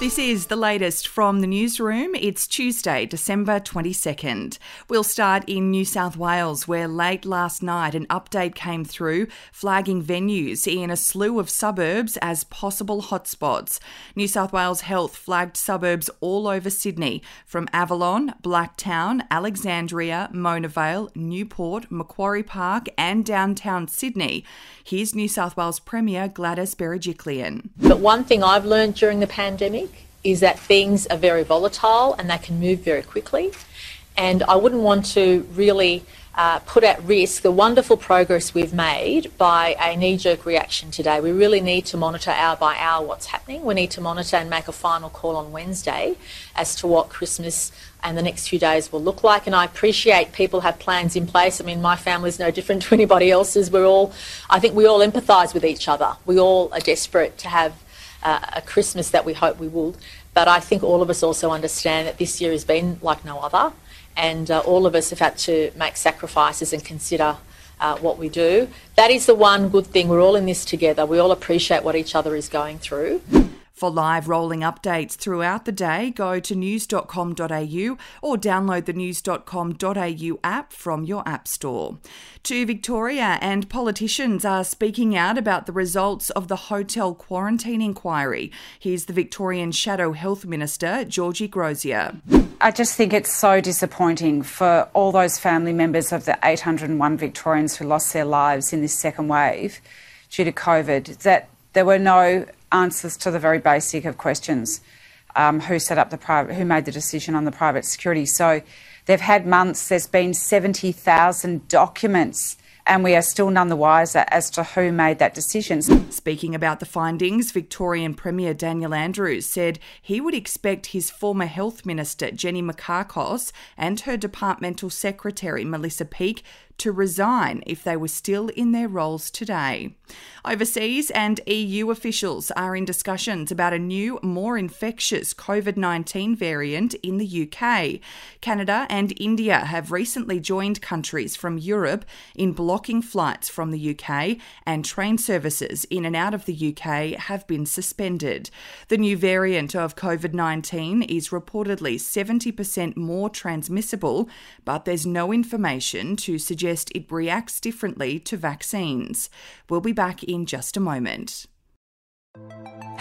This is the latest from the newsroom. It's Tuesday, December 22nd. We'll start in New South Wales, where late last night an update came through flagging venues in a slew of suburbs as possible hotspots. New South Wales Health flagged suburbs all over Sydney, from Avalon, Blacktown, Alexandria, Mona Vale, Newport, Macquarie Park, and downtown Sydney. Here's New South Wales Premier Gladys Berejiklian. But one thing I've learned during the pandemic is that things are very volatile and they can move very quickly. And I wouldn't want to really uh, put at risk the wonderful progress we've made by a knee jerk reaction today. We really need to monitor hour by hour what's happening. We need to monitor and make a final call on Wednesday as to what Christmas and the next few days will look like. And I appreciate people have plans in place. I mean, my family's no different to anybody else's. We're all, I think we all empathise with each other. We all are desperate to have uh, a Christmas that we hope we will. But I think all of us also understand that this year has been like no other, and uh, all of us have had to make sacrifices and consider uh, what we do. That is the one good thing. We're all in this together. We all appreciate what each other is going through. For live rolling updates throughout the day, go to news.com.au or download the news.com.au app from your app store. To Victoria, and politicians are speaking out about the results of the hotel quarantine inquiry. Here's the Victorian Shadow Health Minister, Georgie Crozier. I just think it's so disappointing for all those family members of the 801 Victorians who lost their lives in this second wave due to COVID that there were no answers to the very basic of questions. Um, who set up the private, who made the decision on the private security. So they've had months, there's been 70,000 documents and we are still none the wiser as to who made that decision. Speaking about the findings, Victorian Premier Daniel Andrews said he would expect his former Health Minister Jenny Mikakos and her Departmental Secretary Melissa Peake to resign if they were still in their roles today. Overseas and EU officials are in discussions about a new, more infectious COVID 19 variant in the UK. Canada and India have recently joined countries from Europe in blocking flights from the UK, and train services in and out of the UK have been suspended. The new variant of COVID 19 is reportedly 70% more transmissible, but there's no information to suggest suggest it reacts differently to vaccines. We'll be back in just a moment.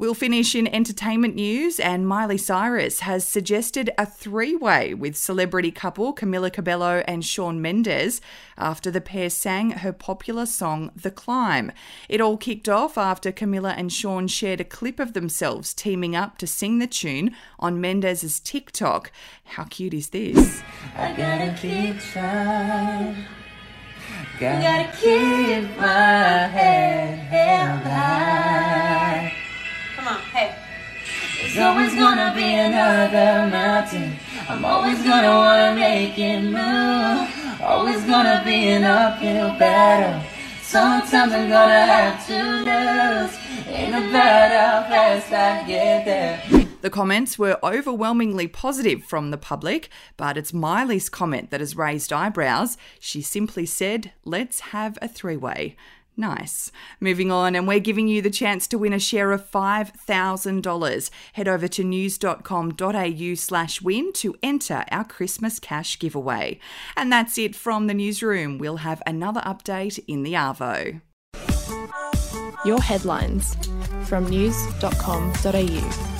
We'll finish in entertainment news, and Miley Cyrus has suggested a three way with celebrity couple Camila Cabello and Shawn Mendes after the pair sang her popular song The Climb. It all kicked off after Camila and Shawn shared a clip of themselves teaming up to sing the tune on Mendes' TikTok. How cute is this? I gotta keep trying. Gotta, gotta keep my head held high. There's always gonna be another mountain. I'm always gonna wanna make it move. Always gonna be an uphill battle. Sometimes I'm gonna have to lose. Ain't about how fast I get there. The comments were overwhelmingly positive from the public, but it's Miley's comment that has raised eyebrows. She simply said, Let's have a three way. Nice. Moving on, and we're giving you the chance to win a share of $5,000. Head over to news.com.au slash win to enter our Christmas cash giveaway. And that's it from the newsroom. We'll have another update in the Arvo. Your headlines from news.com.au.